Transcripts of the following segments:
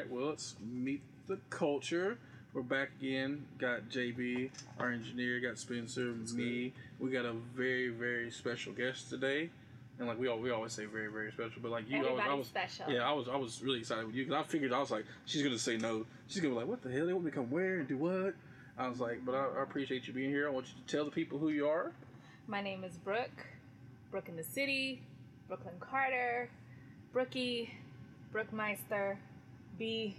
right, well, let's meet the culture. We're back again. Got JB, our engineer. Got Spencer, me. We got a very, very special guest today. And like we all, we always say very, very special, but like you, I was, I Everybody's was, special. yeah, I was, I was really excited with you because I figured I was like, she's gonna say no. She's gonna be like, what the hell? They want me to come where and do what? I was like, but I, I appreciate you being here. I want you to tell the people who you are. My name is Brooke. Brooke in the city. Brooklyn Carter. Brookie. Brookmeister. B.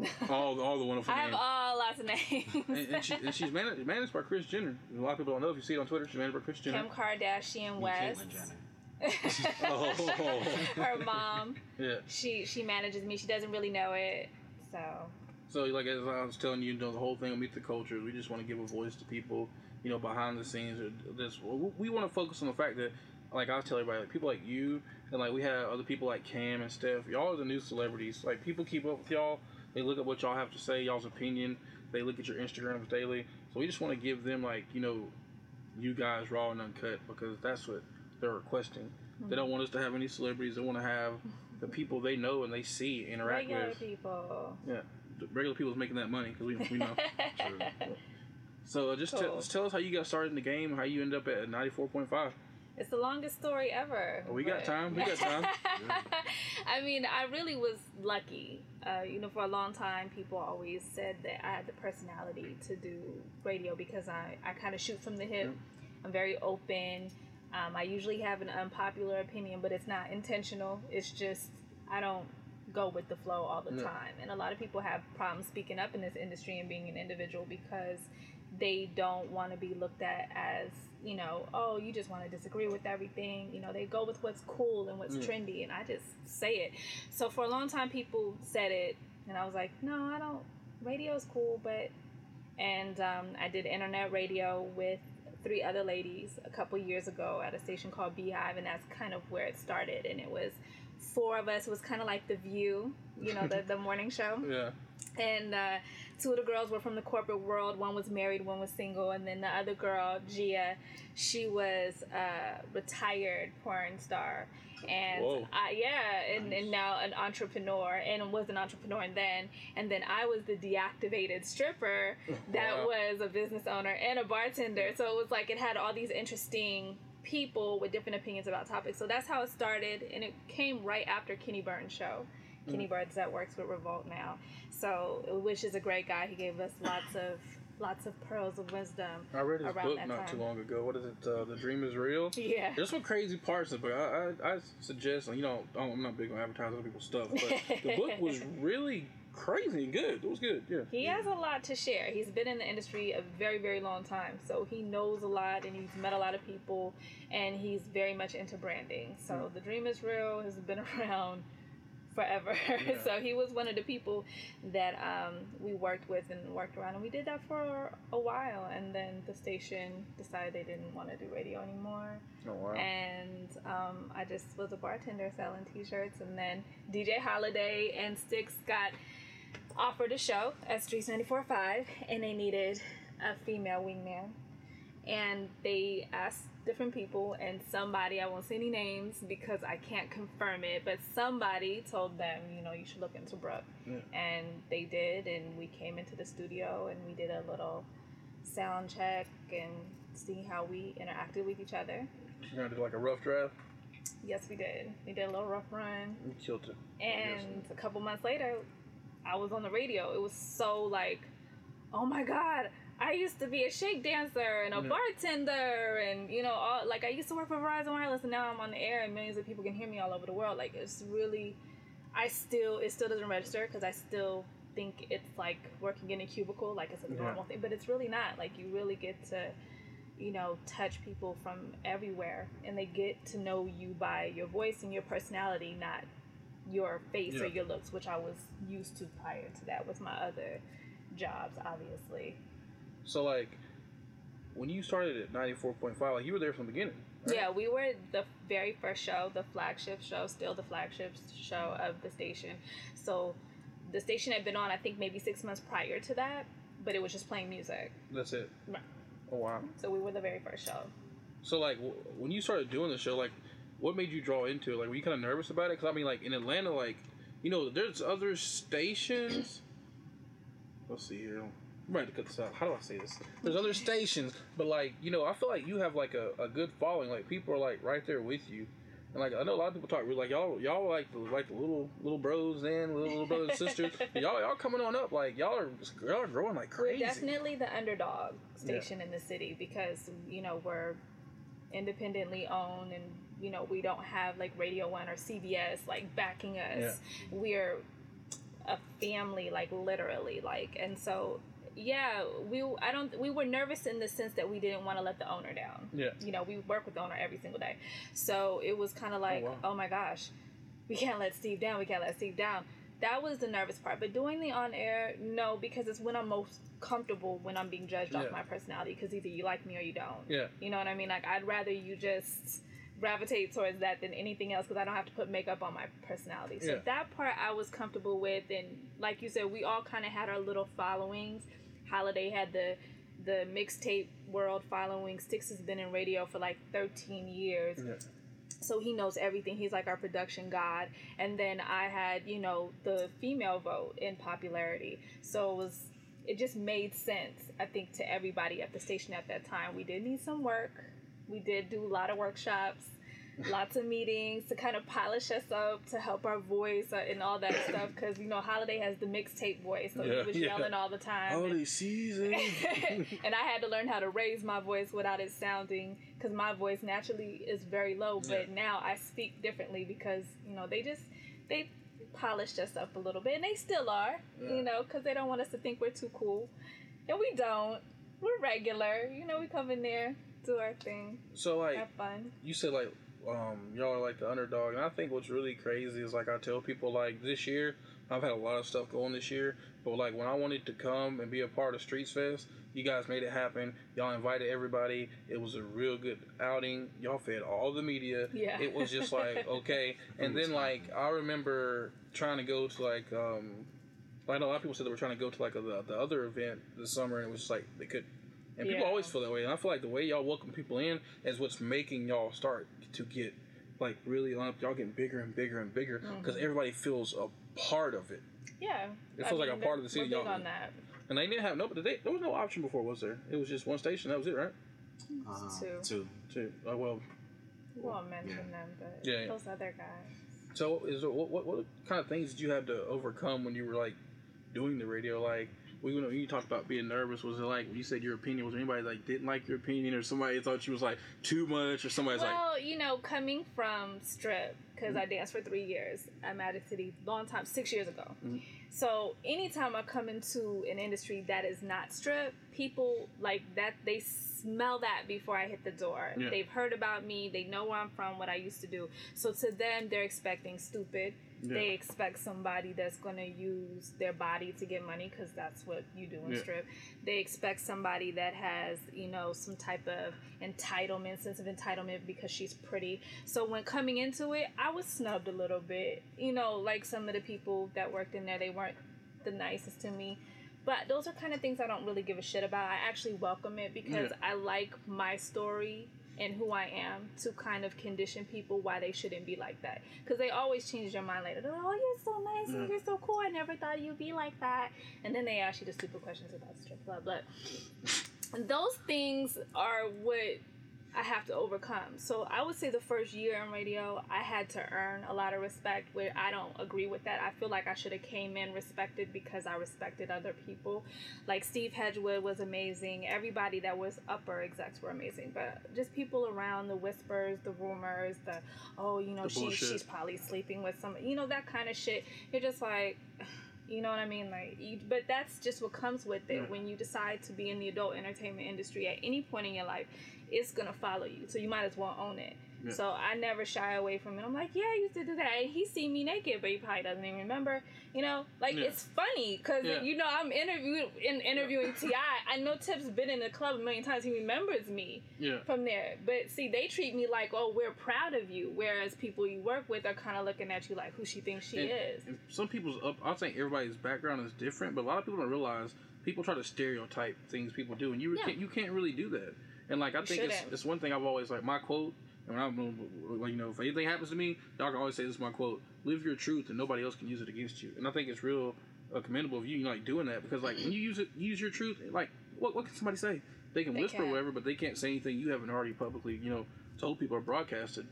All, all the wonderful I have names. all lots of names. and, and, she, and she's managed, managed by Kris Jenner. A lot of people don't know if you see it on Twitter. She's managed by Kris Jenner. Kim Kardashian West. Oh, Her mom. yeah. She she manages me. She doesn't really know it. So So, like as I was telling you, you know, the whole thing of Meet the Culture, we just want to give a voice to people, you know, behind the scenes. Or this, we want to focus on the fact that, like I tell everybody, like people like you, and like we have other people like Cam and Steph. Y'all are the new celebrities. Like people keep up with y'all. They look at what y'all have to say, y'all's opinion. They look at your Instagrams daily. So we just want to give them like you know, you guys raw and uncut because that's what they're requesting. They don't want us to have any celebrities. They want to have the people they know and they see interact regular with. Regular people. Yeah, the regular is making that money because we, we know. so uh, just tell Cool. just tell us how you got started in the game, how you end up at ninety four point five. It's the longest story ever. We got time. We got time. I mean, I really was lucky. Uh, you know, for a long time, people always said that I had the personality to do radio because I, I kind of shoot from the hip. I'm very open. Um, I usually have an unpopular opinion, but it's not intentional. It's just, I don't go with the flow all the Yeah. time. And a lot of people have problems speaking up in this industry and being an individual because they don't want to be looked at as, you know, oh, you just want to disagree with everything. You know, they go with what's cool and what's Yeah. trendy, and I just say it. So for a long time, people said it, and I was like, no, I don't. Radio's cool, but. And um, I did internet radio with three other ladies a couple years ago at a station called Beehive, and that's kind of where it started. And it was four of us. It was kind of like The View, you know, the, the morning show yeah, and uh, two of the girls were from the corporate world. One was married, one was single, and then the other girl, Gia, she was a retired porn star, and. I, yeah, and, and now an entrepreneur, and was an entrepreneur, and then and then I was the deactivated stripper that Wow. was a business owner and a bartender. So it was like it had all these interesting people with different opinions about topics. So that's how it started, and it came right after Kenny Burns show. Kenny Burns that works with Revolt now. So, which is a great guy. He gave us lots of lots of pearls of wisdom. I read his book not time. too long ago. What is it? Uh, the Dream is Real. Yeah. There's some crazy parts of it, but I, I, I suggest, you know, I'm not big on advertising other people's stuff, but the book was really crazy and good. It was good, yeah. He has a lot to share. He's been in the industry a very, very long time. So he knows a lot and he's met a lot of people and he's very much into branding. So the dream is real, has been around forever. so he was one of the people that um, we worked with and worked around. And we did that for a while. And then the station decided they didn't want to do radio anymore. Oh, wow. And um, I just was a bartender selling t-shirts. And then DJ Holiday and Styx got offered a show at Streetz 94.5 and they needed a female wingman. And they asked different people, and somebody, I won't say any names because I can't confirm it, but somebody told them, you know, you should look into Brooke. Yeah. And they did, and we came into the studio and we did a little sound check and see how we interacted with each other. She's gonna do like a rough draft. Yes, we did. We did a little rough run. You killed it. And a couple months later, I was on the radio. It was so like, oh my God, I used to be a shake dancer and a Yeah. bartender and, you know, all, like I used to work for Verizon Wireless and now I'm on the air and millions of people can hear me all over the world. Like it's really, I still, it still doesn't register because I still think it's like working in a cubicle, like it's a Yeah. normal thing, but it's really not. Like you really get to, you know, touch people from everywhere and they get to know you by your voice and your personality, not your face or your looks, which I was used to prior to that with my other jobs, obviously. So, like, when you started at 94.5, like, you were there from the beginning. right? Yeah, we were the very first show, the flagship show, still the flagship show of the station. So the station had been on, I think, maybe six months prior to that, but it was just playing music. That's it. Right. Oh, wow. So we were the very first show. So like w- when you started doing the show, like what made you draw into it? Like were you kind of nervous about it? Because I mean, like in Atlanta, like you know, there's other stations. Let's see here. I'm to cut this out. How do I say this? There's other stations, but like you know, I feel like you have like a, a good following. Like people are like right there with you, and like I know a lot of people talk like y'all y'all like the like the little little bros and little, little brothers and sisters. Y'all y'all coming on up like y'all are y'all are growing like crazy. We're definitely the underdog station yeah. in the city because you know we're independently owned and you know we don't have like Radio One or CBS like backing us. Yeah. We're a family like literally like and so yeah, we I don't we were nervous in the sense that we didn't want to let the owner down. Yeah. You know, we work with the owner every single day. So it was kind of oh, like, oh, wow. oh, my gosh, we can't let Steve down. We can't let Steve down. That was the nervous part. But doing the on air, no, because it's when I'm most comfortable when I'm being judged yeah. off my personality because either you like me or you don't. Yeah. You know what I mean? Like I'd rather you just gravitate towards that than anything else because I don't have to put makeup on my personality. So yeah. that part I was comfortable with, and like you said, we all kind of had our little followings. Holiday had the the mixtape world following. Sticks has been in radio for like 13 years. Yeah. So he knows everything. He's like our production god. And then I had, you know, the female vote in popularity. So it was it just made sense, I think, to everybody at the station at that time. We did need some work. We did do a lot of workshops lots of meetings to kind of polish us up to help our voice uh, and all that stuff because you know holiday has the mixtape voice so yeah, he was yeah. yelling all the time these seasons. And i had to learn how to raise my voice without it sounding because my voice naturally is very low but yeah. now i speak differently because you know they just they polished us up a little bit and they still are you know because they don't want us to think we're too cool. And we don't. We're regular you know we come in there do our thing so like have fun you said like um, y'all are like the underdog, and I think what's really crazy is like I tell people like this year I've had a lot of stuff going this year, but like when I wanted to come and be a part of Streets Fest, you guys made it happen. Y'all invited everybody. It was a real good outing. Y'all fed all the media. Yeah. It was just like okay, and then like I remember trying to go to like um, like a lot of people said they were trying to go to like a, the, the other event this summer, and it was just like they could. And yeah. people always feel that way, and I feel like the way y'all welcome people in is what's making y'all start to get like really up. Y'all getting bigger and bigger and bigger because mm-hmm. everybody feels a part of it. Yeah, it feels I mean, like a part of the city. Y'all on that. And they didn't have no, but they, there was no option before, was there? It was just one station. That was it, right? Uh, two. Two. Two. Uh, well. We won't mention yeah. them, but yeah, those other guys. So, is there, what, what what kind of things did you have to overcome when you were like doing the radio? Like, when you talked about being nervous, was it like when you said your opinion? Was anybody like didn't like your opinion, or somebody thought you was like too much, or somebody's well, like? Well, you know, coming from strip because mm-hmm. I danced for three years I'm at Magic City, long time, six years ago. Mm-hmm. So anytime I come into an industry that is not strip, people like that they smell that before I hit the door. Yeah. They've heard about me, they know where I'm from, what I used to do. So to them, they're expecting stupid yeah. They expect somebody that's going to use their body to get money because that's what you do in yeah. strip. They expect somebody that has, you know, some type of entitlement, sense of entitlement because she's pretty. So when coming into it, I was snubbed a little bit. You know, like some of the people that worked in there, they weren't the nicest to me. But those are kind of things I don't really give a shit about. I actually welcome it because yeah. I like my story and who I am to kind of condition people why they shouldn't be like that. Because they always change their mind later. They're like, oh, you're so nice and mm. you're so cool. I never thought you'd be like that. And then they ask you the stupid questions about strip club. But those things are what I have to overcome. So I would say the first year in radio, I had to earn a lot of respect. Where I don't agree with that. I feel like I should have came in respected because I respected other people. Like Steve Hegwood was amazing. Everybody that was upper execs were amazing. But just people around the whispers, the rumors, the oh, you know, she, she's probably sleeping with some, you know, that kind of shit. You're just like. You know what I mean? Like, you, but that's just what comes with it when you decide to be in the adult entertainment industry at any point in your life it's gonna follow you. So you might as well own it. Yeah. So I never shy away from it. I'm like, yeah, I used to do that. And he see me naked, but he probably doesn't even remember. You know, like yeah. it's funny because yeah. you know I'm interviewing in interviewing Ti. I know Tip's been in the club a million times. He remembers me from there. But see, they treat me like, oh, we're proud of you. Whereas people you work with are kind of looking at you like who she thinks she and, is. And some people's up. I think everybody's background is different, but a lot of people don't realize people try to stereotype things people do, and you can't you can't really do that. And like I think it's, it's one thing I've always like my quote And when I'm, like, you know, if anything happens to me, y'all can always say this is my quote: "Live your truth, and nobody else can use it against you." And I think it's real uh, commendable of you, you know, like doing that because like when you use it, use your truth. Like, what what can somebody say? They can They whisper can't. whatever, but they can't say anything you haven't already publicly, you know, told people or broadcasted.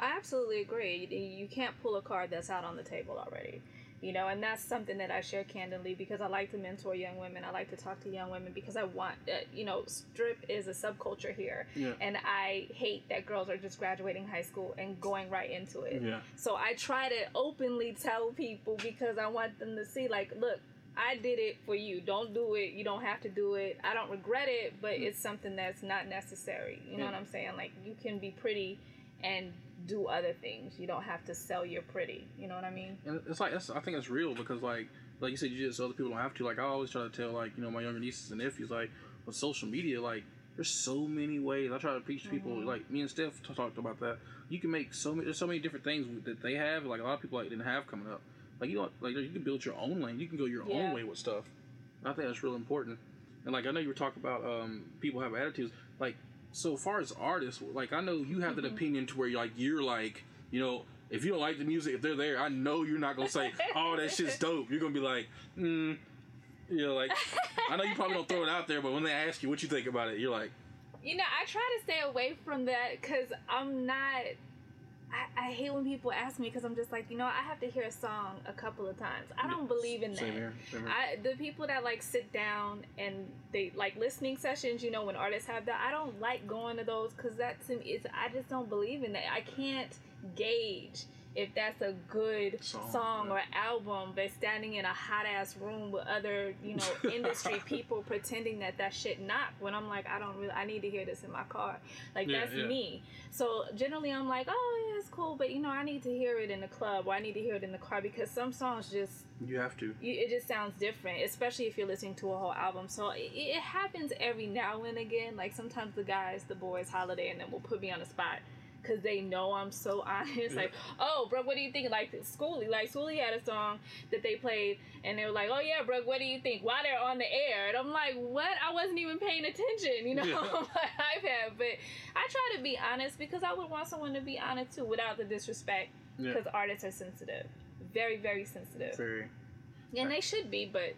I absolutely agree. You can't pull a card that's out on the table already. You know, and that's something that I share candidly because I like to mentor young women. I like to talk to young women because I want, uh, you know, strip is a subculture here. Yeah. And I hate that girls are just graduating high school and going right into it. Yeah. So I try to openly tell people because I want them to see, like, look, I did it for you. Don't do it. You don't have to do it. I don't regret it, but it's something that's not necessary. You know Yeah. what I'm saying? Like, you can be pretty and do other things. You don't have to sell your pretty. You know what I mean? And it's like that's I think it's real because like like you said, you just other people don't have to. Like I always try to tell like you know my younger nieces and nephews like with social media like there's so many ways. I try to teach people Mhm. like me and Steph talked about that. You can make so many. There's so many different things that they have. Like a lot of people like didn't have coming up. Like you know like you can build your own lane. You can go your Yeah. own way with stuff. And I think that's real important. And like I know you were talking about um, people have attitudes. Like so far as artists, like I know you have that Mhm. opinion to where you're like you're like you know if you don't like the music, if they're there, I know you're not gonna say, "Oh, that shit's dope." You're gonna be like, "Hmm." You know, like I know you probably don't throw it out there, but when they ask you what you think about it, you're like, You know, I try to stay away from that because I'm not. I, I hate when people ask me because I'm just like, you know, I have to hear a song a couple of times. I don't believe in that. Same here. Same here. I the people that like sit down and they like listening sessions, you know, when artists have that, I don't like going to those because that to me is I just don't believe in that. I can't gauge if that's a good Song, song, or album but standing in a hot ass room with other you know industry people pretending that that shit not when i'm like i don't really i need to hear this in my car like Yeah, that's yeah. me so generally i'm like oh yeah it's cool but you know i need to hear it in the club or i need to hear it in the car because some songs just you have to. you, it just sounds different, especially if you're listening to a whole album. So it, it happens every now and again. Like sometimes the guys, the boys, holiday, and then will put me on the spot because they know I'm so honest. Like, oh, bro, what do you think? Like Schoolie, like Schoolie had a song that they played, and they were like, oh yeah, bro, what do you think? While they're on the air, and I'm like, what? I wasn't even paying attention, you know, Yeah. on my iPad. But I try to be honest because I would want someone to be honest too, without the disrespect. Yeah. Because artists are sensitive, very, very sensitive. Very. And they should be, but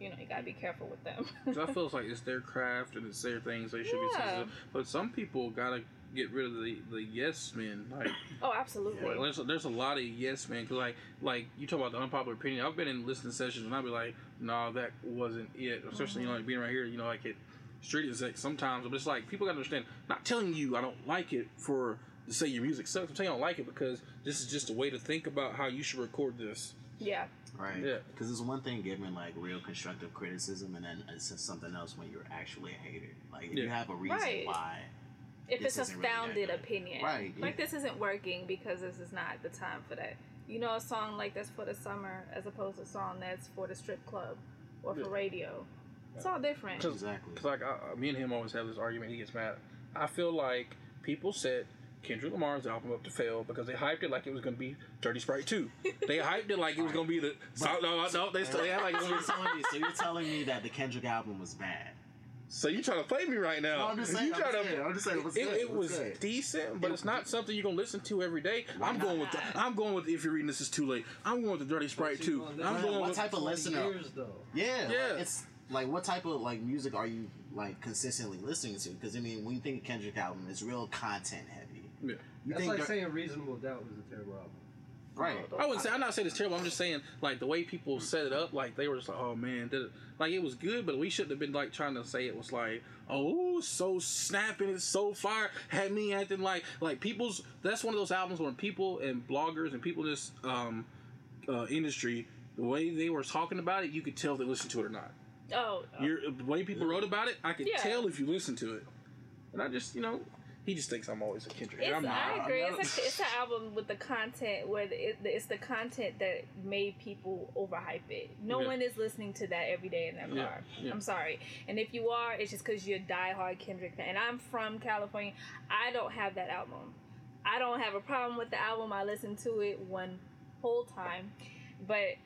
you know, you gotta be careful with them. I feel like it's their craft and it's their things. They should be sensitive. But some people gotta get rid of the the yes men. Like oh, absolutely. Like, there's, there's a lot of yes man because like like you talk about the unpopular opinion. I've been in listening sessions and I'll be like, no, that wasn't it. Especially you know like being right here, you know like it street is like sometimes, but it's like people gotta understand. Not telling you I don't like it for to say your music sucks. I'm saying I don't like it because this is just a way to think about how you should record this. yeah, Right. Yeah. Because it's one thing giving like real constructive criticism, and then it's something else when you're actually a hater. Like if you have a reason Right. why. If This it's a isn't really founded opinion, Right, Like this isn't working because this is not the time for that. You know, a song like that's for the summer as opposed to a song that's for the strip club or for Yeah. radio. It's all different. Cause- Exactly. Because like I, me and him always have this argument. He gets mad. I feel like people said Kendrick Lamar's album up to fail because they hyped it like it was going to be Dirty Sprite 2. They hyped it like it was going to be the. So, no, no, they still they had like. so, you're telling me, so you're telling me that the Kendrick album was bad? So you trying to play me right now? No, I'm just saying. You I'm trying just to- saying. I'm just saying. What's It, good? it What's was good? decent, but it's not something you're gonna listen to every day. Why I'm going with the. I'm going with if you're reading this is too late. I'm going with the Dirty Sprite 2. I'm What- going what with type of listener? Years, though. Yeah, like, Yeah. it's like what type of like music are you like consistently listening to? Because I mean, when you think of Kendrick album, it's real content heavy. Yeah. You That's think like Dir- saying Reasonable Doubt was a terrible album. Right? I wouldn't say I'm not saying it's terrible. I'm just saying like the way people set it up, like they were just like, oh man, did it like it was good, but we shouldn't have been like trying to say it was like, oh, so snapping, it's so fire, had me acting like like people's. That's one of those albums when people and bloggers and people in this um, uh, industry, the way they were talking about it, you could tell if they listened to it or not. oh, oh. Your the way people wrote about it, I could Yeah. tell if you listened to it. And I just, you know, he just thinks I'm always a Kendrick. It's, I'm not. I agree. I'm not- It's, a, it's an album with the content where the, it, it's the content that made people overhype it. No Yeah. one is listening to that every day in their Yeah, car. yeah. I'm sorry. And if you are, it's just because you're a diehard Kendrick fan. And I'm from California. I don't have that album. I don't have a problem with the album. I listen to it one whole time, but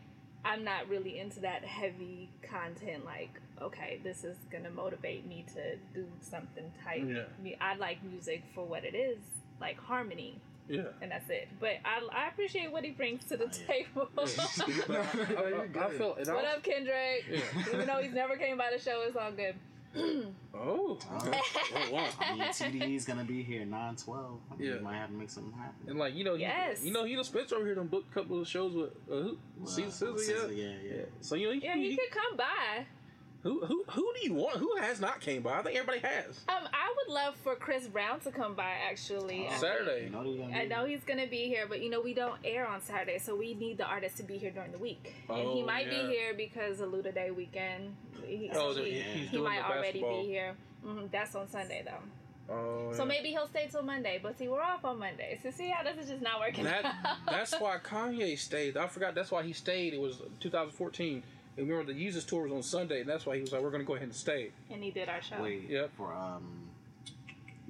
I'm not really into that heavy content. Like, okay, this is gonna motivate me to do something type. Yeah. Me- I like music for what it is. like harmony, Yeah. and that's it. But I, I appreciate what he brings to the Oh, yeah. table. I, I, you're I good. felt. And I what was- up, Kendrick? Yeah. Even though he's never came by the show, it's all good. Oh. okay. oh wow. I mean, TDE's gonna be here nine twelve. I mean, Yeah. we might have to make something happen. And like you know, he, Yes. you know, you know, Spencer over here done booked a couple of shows with uh, who? Well, Caesar Scissor, Scissor, yeah. yeah, yeah. Yeah. So you know, he, Yeah, he- he could come by. Who who who do you want? Who has not came by? I think everybody has. Um, I would love for Chris Brown to come by. Actually, Oh, Saturday. You know I know he's gonna be here, but you know we don't air on Saturday, so we need the artist to be here during the week. and he Oh, might yeah. be here because of Luda Day weekend. He, Oh, he, he- yeah. he's he doing might the already basketball. be here. hmm that's on Sunday though, Oh, so yeah. maybe he'll stay till Monday. But see, we're off on Monday, so see how this is just not working. That out. that's why Kanye stayed. I forgot. That's why he stayed. It was 2014. And remember the Yeezus tour was on Sunday, and that's why he was like, "We're going to go ahead and stay and he did our show. wait Yep. for um.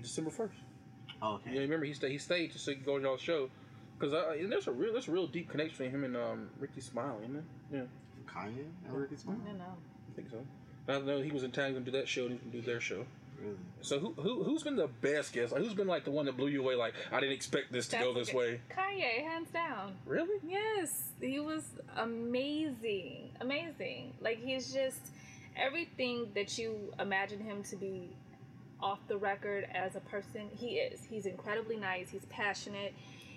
December 1st." Oh, okay. Yeah, remember he stayed. He stayed just so he could go to y'all's show. Cause uh, and there's a real, there's a real deep connection between him and um, Rickey Smiley, isn't there? Yeah, Kanye and Rickey Smiley. No, no. I think so. I know he was in town going to do that show and he's going to do their show. Really? So who who who's been the best guest? Like who's been like the one that blew you away? Like I didn't expect this to That's go this okay. way. Kanye, hands down. Really? Yes, he was amazing. Amazing. Like he's just everything that you imagine him to be off the record as a person, he is. He's incredibly nice, he's passionate.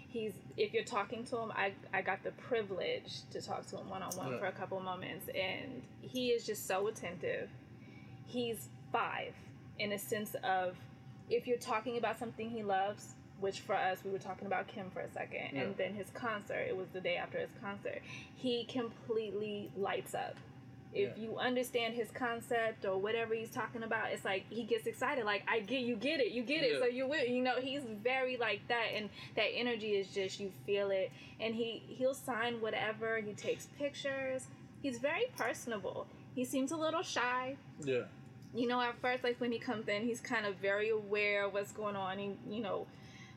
He's if you're talking to him, I I got the privilege to talk to him one on one for a couple moments and he is just so attentive. He's 5 in a sense of if you're talking about something he loves, which for us we were talking about Kim for a second, Yeah. and then his concert. It was the day after his concert. He completely lights up. If Yeah. you understand his concept or whatever he's talking about, it's like he gets excited. Like I get, you get it, you get it. So you will, you know, he's very like that, and that energy is just you feel it. And he he'll sign whatever. He takes pictures. He's very personable. He seems a little shy, Yeah. You know, at first, like when he comes in, he's kind of very aware of what's going on, and you know,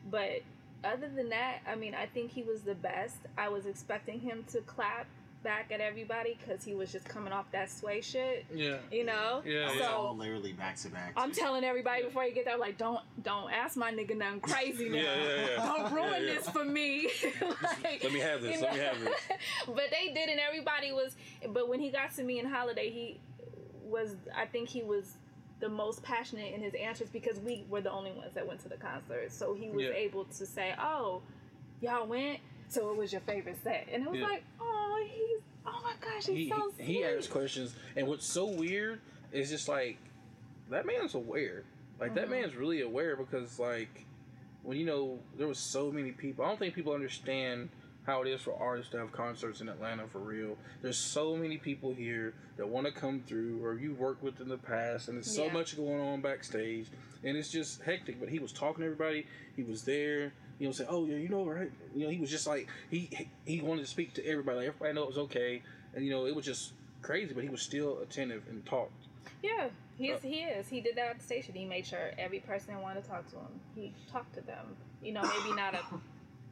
but other than that, I mean, I think he was the best. I was expecting him to clap back at everybody because he was just coming off that sway shit, Yeah. you know. Yeah, I was all literally back to back. I'm telling everybody before you get there, like, don't don't ask my nigga nothing crazy now. Yeah, yeah, yeah. Don't ruin Yeah, yeah. this for me. like, Let me have this, you let me have this. but they did, and everybody was. But when he got to me in Holiday, he was. I think he was the most passionate in his answers because we were the only ones that went to the concert. So he was Yeah. able to say, "Oh, y'all went." So it was your favorite set, and it was Yeah. like, "Oh, he's oh my gosh, he's He so he sweet." asks questions, and what's so weird is just like that man's aware. Like that Mhm. man's really aware because like when you know there was so many people. I don't think people understand how it is for artists to have concerts in Atlanta for real. There's so many people here that want to come through, or you've worked with in the past, and there's so Yeah. much going on backstage, and it's just hectic. But he was talking to everybody. He was there. You know, say, "Oh yeah, you know, right?" You know, he was just like he he- he wanted to speak to everybody. Like, everybody know it was okay, and you know, it was just crazy. But he was still attentive and talked. Yeah, he's Uh, he is. He did that at the station. He made sure every person that wanted to talk to him, he talked to them. You know, maybe not a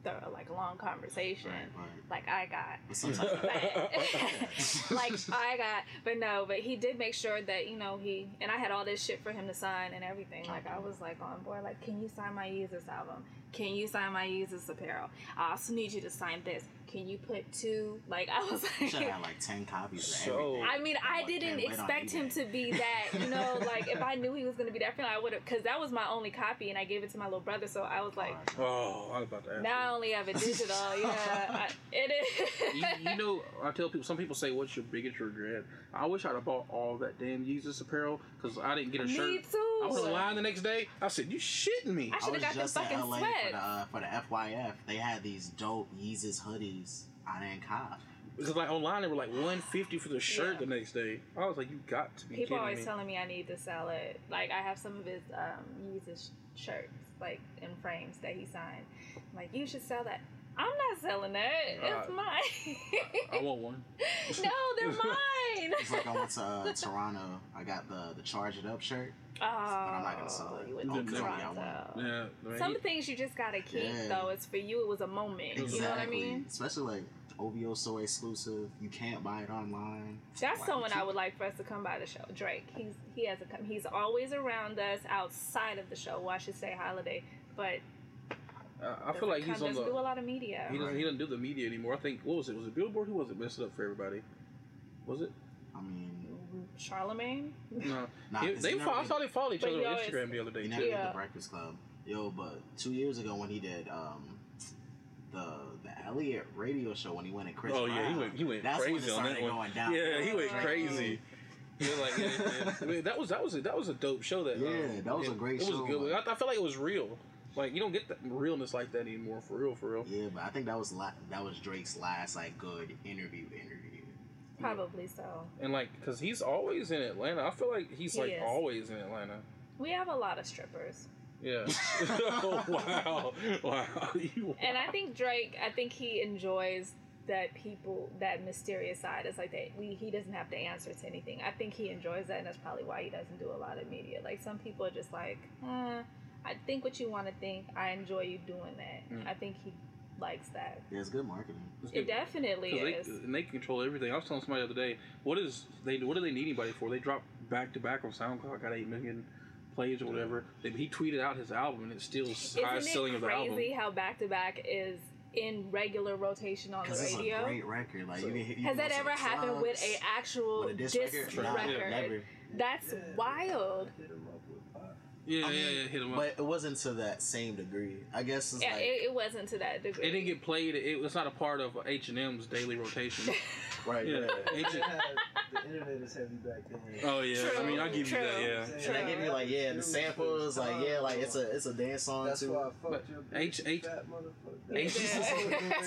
thorough, like a long conversation Right, right. like I got. But sometimes But, like I got, but no, but he did make sure that you know he and I had all this shit for him to sign and everything. Like I was like on board. Like, can you sign my Yeezus album? Can you sign my Yeezus apparel? I also need you to sign this. Can you put two? Like I was like, should have like ten copies of So- everything. I mean, I Like, didn't and expect him to be that, you know, like if I knew he was going to be that friend, I would have, because that was my only copy and I gave it to my little brother. So I was like, Oh, I was about to ask. now I only have it digital. Yeah, I, it you, you know, I tell people. Some people say, "What's your biggest regret?" I wish I'd have bought all that damn Yeezus apparel because I didn't get a shirt. Me too. I was in line the next day. I said, "You shitting me?" I I should have got them just in fucking LA for the uh, for the FYF. They had these dope Yeezus hoodies. I didn't cop. Because like online, they were like one fifty for the shirt Yeah. the next day. I was like, "You got to be People kidding always me!" telling me I need to sell it. Like I have some of his um Yeezus shirts, like in frames that he signed. I'm like you should sell that. I'm not selling that. It's Uh, mine. I want one. no, they're mine. It's like I went to uh, Toronto. I got the the Charge It Up shirt. Oh, I'm not gonna sell it. you went Oh, to I Toronto. Yeah, I mean, Some things you just gotta keep Yeah. though. It's for you. It was a moment. Exactly. You know what I mean? Especially like OVO so exclusive. You can't buy it online. That's Like, someone I would like for us to come by the show. Drake. He's he has a come. He's always around us outside of the show. Well, I should say holiday, but I, I feel like he's on doesn't the. do a lot of media. He doesn't. He doesn't do the media anymore. I think. What was it? Was it Billboard? Who was it? Messed up for everybody. Was it? I mean, Charlemagne. No. nah, He- they he fought, I saw they followed each other on always- Instagram the other day he too. never did the Breakfast Club. Yo, but two years ago when he did um the the Elliot radio show when he went at Chris Oh yeah, he went. He went that's when it crazy on started that one. down. Yeah, he went crazy. Yeah, like, yeah, yeah. I mean, that was that was a, that was a dope show. That Yeah, um, that was a it- great It was show, a good. one. I, I felt like it was real. Like you don't get that realness like that anymore. For real, for real. Yeah, but I think that was la- that was Drake's last like good interview interview. Probably so. And like, cause he's always in Atlanta. I feel like he's He like is. always in Atlanta. We have a lot of strippers. Yeah. oh, wow. Wow. You, And I think Drake, I think he enjoys that people, that mysterious side. It's like that we he doesn't have to answer to anything. I think he enjoys that, and that's probably why he doesn't do a lot of media. Like some people are just like, eh, I think what you want to think. I enjoy you doing that. Mm. I think he likes that. Yeah, it's good marketing. It's It good. definitely 'Cause they, is. and they control everything. I was telling somebody the other day, what is they what do they need anybody for? They drop back to back on SoundCloud, got eight million plays or whatever. They, he tweeted out his album and it's still highest Isn't selling it of the album. crazy how back to back is in regular rotation on the Because it's a radio? great record. Like So- you you Has that ever happened with a actual with a disc disc record? record? Nah, never. That's wild. Hit him up with pop. Yeah, I yeah, mean, yeah. Hit him up. But it wasn't to that same degree. I guess it's Yeah, like it, it wasn't to that degree. it didn't get played. It was not a part of H and M's daily rotation. right. yeah. Yeah. H- the internet is heavy back then. oh yeah. I mean, I give you that. Yeah. true. And I give you like yeah, the samples like yeah, like it's a it's a dance song That's too. why I fucked But your H- H- fat motherfucker. H-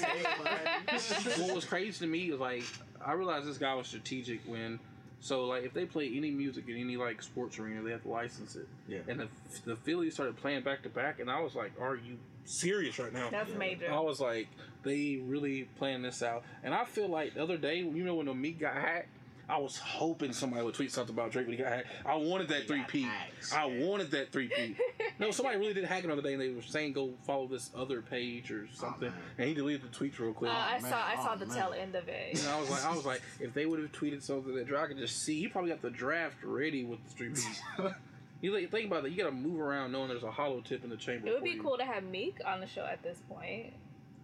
Yeah. what was crazy to me was like I realized this guy was strategic when so like if they play any music in any like sports arena they have to license it Yeah. and the, the Phillies started playing back to back and I was like are you serious right now That's Yeah. major. I was like they really playing this out and I feel like the other day you know when the Meek got hacked I was hoping somebody would tweet something about Drake when he got hacked I wanted that three got P hacked, I yeah. wanted that three P no somebody really did hack it the other day and they were saying go follow this other page or something man. and he deleted the tweets real Uh, quick I man, saw I saw oh, the man. tail end of it. and I was like, I was like, if they would have tweeted something that Drake could just see, he probably got the draft ready with the three P. you think about that. You got to move around knowing there's a hollow tip in the chamber. It would for be you. cool to have Meek on the show at this point.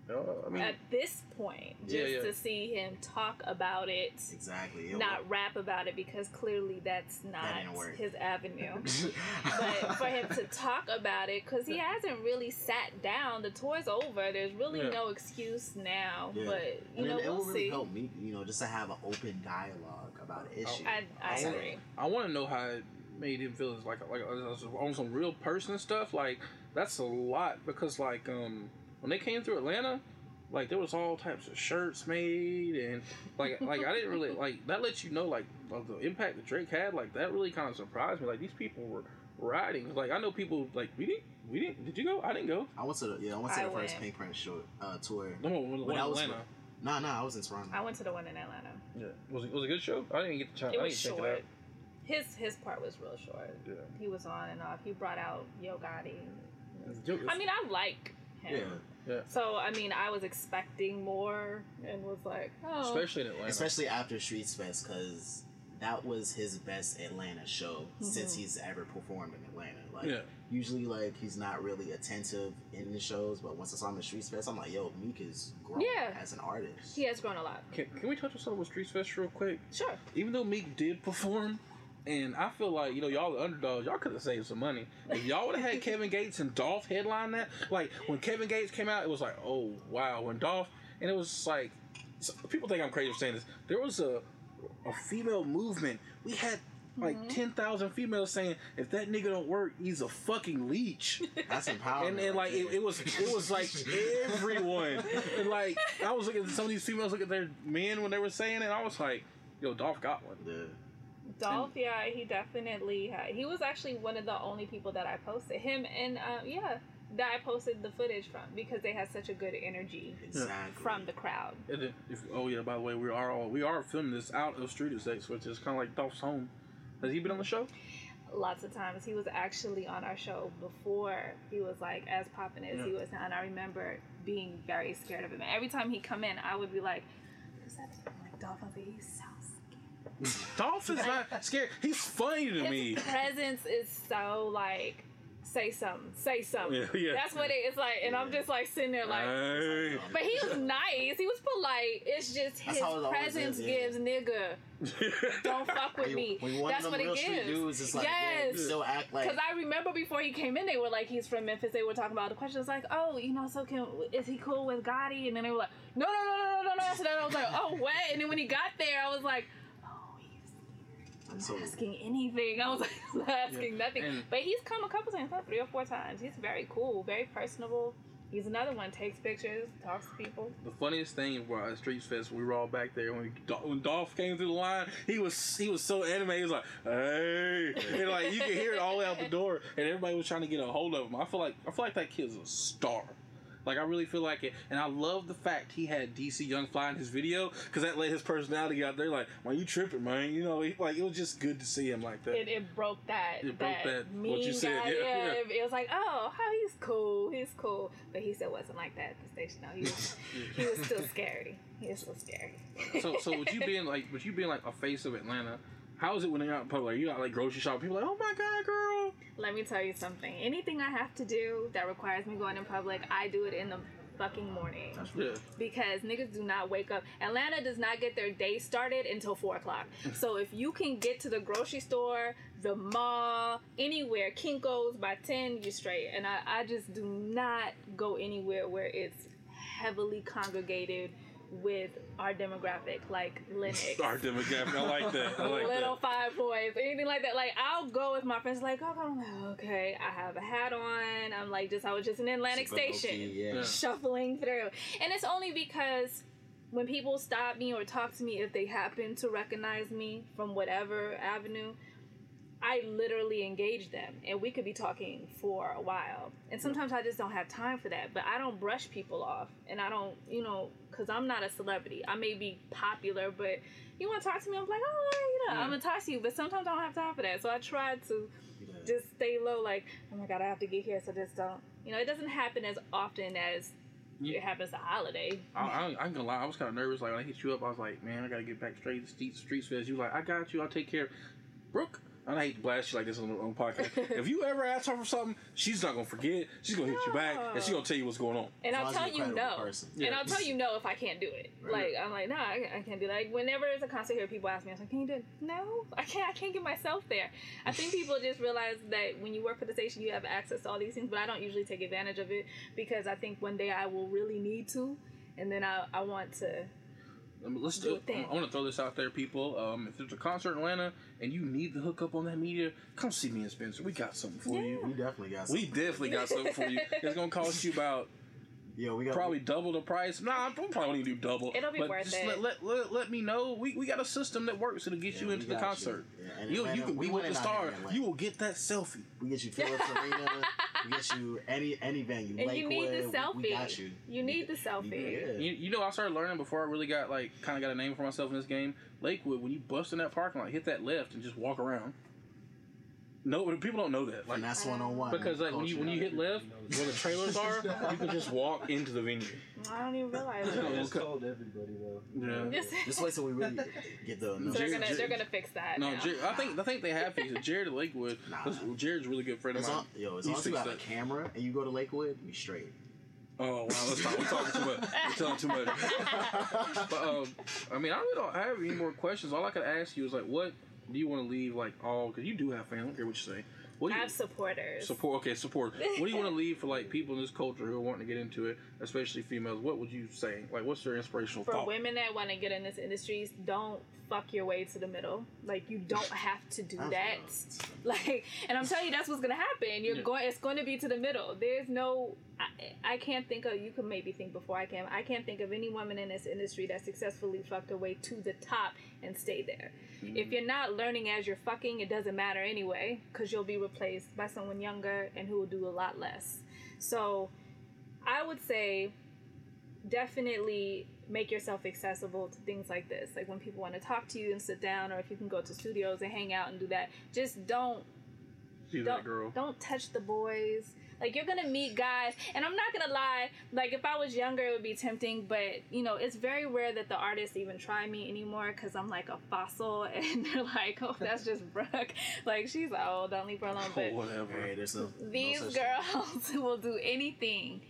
I mean, At this point, just Yeah, yeah. to see him talk about it, Exactly. It not rap about it, because clearly that's not didn't his avenue. but for him to talk about it, because he hasn't really sat down. The tour's over. There's really Yeah. no excuse now. But you know, it, it we'll will really see. help me, you know, just to have an open dialogue about an issue. I, I it. agree. I want to know how it made him feel like like on some real person stuff. Like that's a lot because like um when they came through Atlanta. Like there was all types of shirts made and like like I didn't really like that lets you know like of the impact that Drake had like that really kind of surprised me like these people were riding like I know people like we didn't we didn't did you go I didn't go I went to the yeah, I went to I the first went. Pink Print short uh, tour. no one But one that was Atlanta Nah, nah, I was in Toronto. I went to the one in Atlanta. yeah was it was a good show I didn't get the chance It I was didn't check it short. out His his part was real short. yeah He was on and off. He brought out Yo Gotti. I mean, I like him. yeah So I mean, I was expecting more and was like, oh, especially in Atlanta especially after Streets Fest because that was his best Atlanta show since Mhm. he's ever performed in Atlanta. Like yeah usually, like he's not really attentive in the shows, but once I saw him at Streets Fest, I'm like, yo, Meek is grown Yeah. as an artist. he has grown a lot. can, can we touch on something with Streets Fest real quick Sure. even though Meek did perform, and I feel like you know y'all the underdogs, y'all could have saved some money if y'all would have had Kevin Gates and Dolph headline that. Like when Kevin Gates came out, it was like, oh wow. When Dolph, and it was like, so- people think I'm crazy for saying this. There was a a female movement. We had. Like Mhm. ten thousand females saying, "If that nigga don't work, he's a fucking leech." That's empowering. and, and like it, it was it was like everyone and like I was looking at some of these females look at their men when they were saying it I was like yo Dolph got one the Dolph, yeah, he definitely had. He was actually one of the only people that I posted him and uh, yeah, that I posted the footage from because they had such a good energy exactly from the crowd. And then if, oh yeah, by the way, we are all we are filming this out of Street Execs, which is kind of like Dolph's home. Has he been on the show? Lots of times he was actually on our show before he was like as popping as he was now, and I remember being very scared of him. Every time he come in, I would be like, "Who's that?" I'm like Dolph, I'm like, he's so scared. Dolph is not scared. He's funny to me. His me. presence is so like say something, say something. Yeah, yeah. That's what it's like, and I'm just like sitting there like. Hey. But he was nice. He was polite. It's just That's his it presence is, yeah. gives nigga. Don't fuck with me. when one That's what it gives. dudes, it's like, yeah, yes. still act like. Because I remember before he came in, they were like, he's from Memphis. They were talking about the questions like, oh, you know, so can is he cool with Gotti? And then they were like, no, no, no, no, no, no, no. So then I was like, oh, what? And then when he got there, I was like, he's so, not asking anything. I was like, not asking nothing. And- but he's come a couple times, like three or four times. He's very cool, very personable. He's another one. Takes pictures, talks to people. The funniest thing was at Streets Fest, we were all back there when when Dolph came through the line. He was he was so animated. He was like, "Hey," and like you could hear it all way out the door, and everybody was trying to get a hold of him. I feel like I feel like that kid's a star. Like I really feel like it, and I love the fact he had DC Young Fly in his video because that let his personality out there. Like, why you tripping, man? You know, he, like it was just good to see him like that. It, it broke that. It broke that- mean what you said, guy. yeah, yeah. It, it was like, oh, how he's cool. He's cool. But he still wasn't like that at the station. No, he was, he was still scary. He was still scary. so so with you being like with you being like a face of Atlanta, how is it when you're out in public? You got like grocery shop people like, oh my god, girl. Let me tell you something. Anything I have to do that requires me going in public, I do it in the fucking morning. That's Yeah. because niggas do not wake up. Atlanta does not get their day started until four o'clock. so if you can get to the grocery store, the mall, anywhere, Kinko's by ten, you're straight. And I, I just do not go anywhere where it's heavily congregated with our demographic, like Lenox. Our demographic, I like that. I like Little that. five boys, anything like that. Like I'll go with my friends. Like, oh, I'm like, okay, I have a hat on. I'm like, just I was just in Atlantic super Station low-key, yeah. Yeah. shuffling through. And it's only because when people stop me or talk to me, if they happen to recognize me from whatever avenue, I literally engage them and we could be talking for a while. And sometimes I just don't have time for that, but I don't brush people off and I don't, you know, because I'm not a celebrity. I may be popular, but you want to talk to me, I'm like, oh, you know, Yeah. I'm going to talk to you, but sometimes I don't have time for that. So I try to Yeah. just stay low, like, oh my God, I have to get here, so just don't. You know, it doesn't happen as often as Yeah. it happens a holiday. I, I, I ain't gonna lie, I was kind of nervous. Like when I hit you up, I was like, man, I gotta get back straight to Streets, Streets Fest. You like, I got you. I'll take care. of Brooke, I hate to blast you like this on the on podcast. if you ever ask her for something, she's not gonna forget. She's gonna hit you back, and she's gonna tell you what's going on. And I'll tell you're you a credible no. person. And Yeah. I'll tell you no if I can't do it. Right. Like I'm like, no, I, I can't do that. Like whenever there's a concert here, people ask me, I was like, can you do it? No, I can't. I can't get myself there. I think people just realize that when you work for the station, you have access to all these things, but I don't usually take advantage of it because I think one day I will really need to, and then I I want to. Let's Do do. it. I want to throw this out there, people. Um, if there's a concert in Atlanta and you need the hookup on that media, come see me and Spencer. We got something for you. We definitely got. We definitely got something for you. It's gonna cost you about Yo, we got probably double the price. Nah, we probably won't do double. It'll be but worth just it. Let, let, let, let me know. We, we got a system that works. It'll get Yeah, you into the got you. concert. Yeah, and You, you can we be with the out star. here in Atlanta. You will get that selfie. We get you Philips Arena. We get you any any venue. And you need the selfie. We, we got you. You need the selfie. Yeah. You, you know, I started learning before I really got like kind of got a name for myself in this game. Lakewood, when you bust in that parking lot, hit that left and just walk around. No, people don't know that. Like Finesse one on one. because like when you when you hit left where the trailers are, you can just walk into the venue. I don't even realize Yeah. it. It's told everybody though. Yeah. Just- Just wait till we really get the. so they're gonna they're gonna fix that. No. Jared, I think I think they have fixed it. Jared at Lakewood. Nah. Jared's a really good friend of mine. long, yo, as He's long as you fixed have a camera and you go to Lakewood, we straight. Oh wow, let's talk. We're talking too much. We're telling too much. But um, I mean, I really don't have any more questions. All I could ask you is like, what do you want to leave like all? Because you do have family. I don't care what you say. What do I you have supporters. support? Okay, support. What do you want to leave for like people in this culture who are wanting to get into it, especially females? What would you say? Like, what's your inspirational for thought? women that want to get in this industry, don't fuck your way to the middle. Like you don't have to do that. Like, and I'm telling you, that's what's gonna happen. You're Yeah. going. It's going to be to the middle. There's no. I, I can't think of. You can maybe think before I can. I can't think of any woman in this industry that successfully fucked her way to the top and stayed there. Mm-hmm. If you're not learning as you're fucking, it doesn't matter anyway, because you'll be replaced by someone younger and who will do a lot less. So, I would say definitely make yourself accessible to things like this. Like when people want to talk to you and sit down, or if you can go to studios and hang out and do that. Just don't See don't girl. don't touch the boys. Like you're gonna meet guys, and I'm not gonna lie. Like if I was younger, it would be tempting, but you know, it's very rare that the artists even try me anymore because I'm like a fossil, and they're like, "Oh, that's just Brooke. like she's old. Don't leave her alone." But Oh, whatever. Hey, there's no, no these such girls will do anything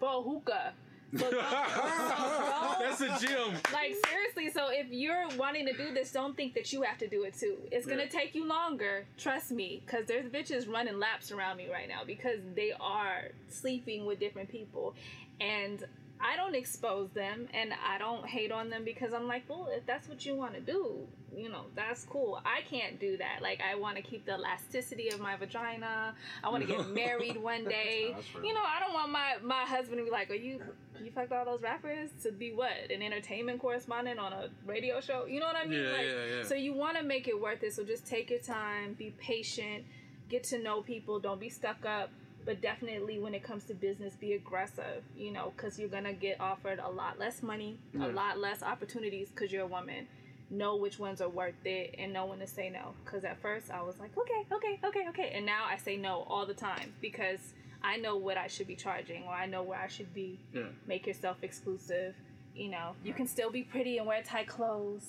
for a hookah. So don't- don't- That's a gym. like seriously, so if you're wanting to do this, don't think that you have to do it too. It's gonna Yeah. take you longer, trust me, because there's bitches running laps around me right now because they are sleeping with different people, and I don't expose them and I don't hate on them because I'm like, well, if that's what you want to do, you know, that's cool. I can't do that. Like, I want to keep the elasticity of my vagina. I want to get married one day. You know, I don't want my my husband to be like, are you you fucked all those rappers to be what an entertainment correspondent on a radio show? You know what I mean? Yeah, like, yeah, yeah. So you want to make it worth it. So just take your time, be patient, get to know people. Don't be stuck up. But definitely, when it comes to business, be aggressive. You know, because you're gonna get offered a lot less money, Yeah. a lot less opportunities because you're a woman. Know which ones are worth it and know when to say no. Because at first I was like, okay, okay, okay, okay, and now I say no all the time because I know what I should be charging or I know where I should be. Yeah. Make yourself exclusive. You know, you can still be pretty and wear tight clothes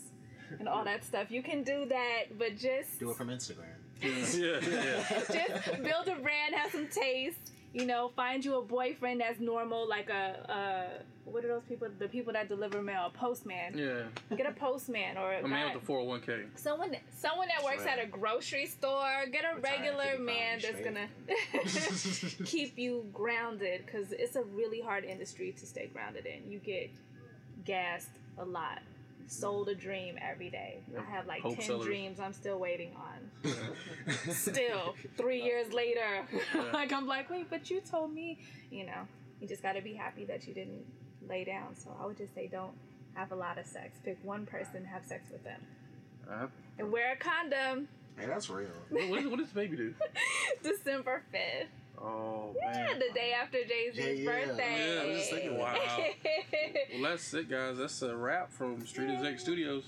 and all that stuff. You can do that, but just Do it from Instagram. Yeah, yeah. just build a brand, have some taste. You know, find you a boyfriend that's normal, like a, a what are those people? The people that deliver mail, a postman. Yeah. Get a postman or a, A man guy- with a 401k. someone someone that works right. at a grocery store. Get a Retire regular man that's straight. gonna keep you grounded because it's a really hard industry to stay grounded in. You get gassed a lot. Sold a dream every day. I have like Hope ten sellers. dreams I'm still waiting on. Still, three years later, like I'm like, wait, but you told me, you know, you just got to be happy that you didn't lay down. So I would just say, don't have a lot of sex. Pick one person, have sex with them, Uh, and wear a condom. Hey, that's real. what, what, what does baby do? December fifth, Oh, yeah, man. the day after Jay Z's Yeah, yeah. birthday. Yeah, I was just thinking Wow. Well, that's it, guys. That's a wrap from Street Exec Studios.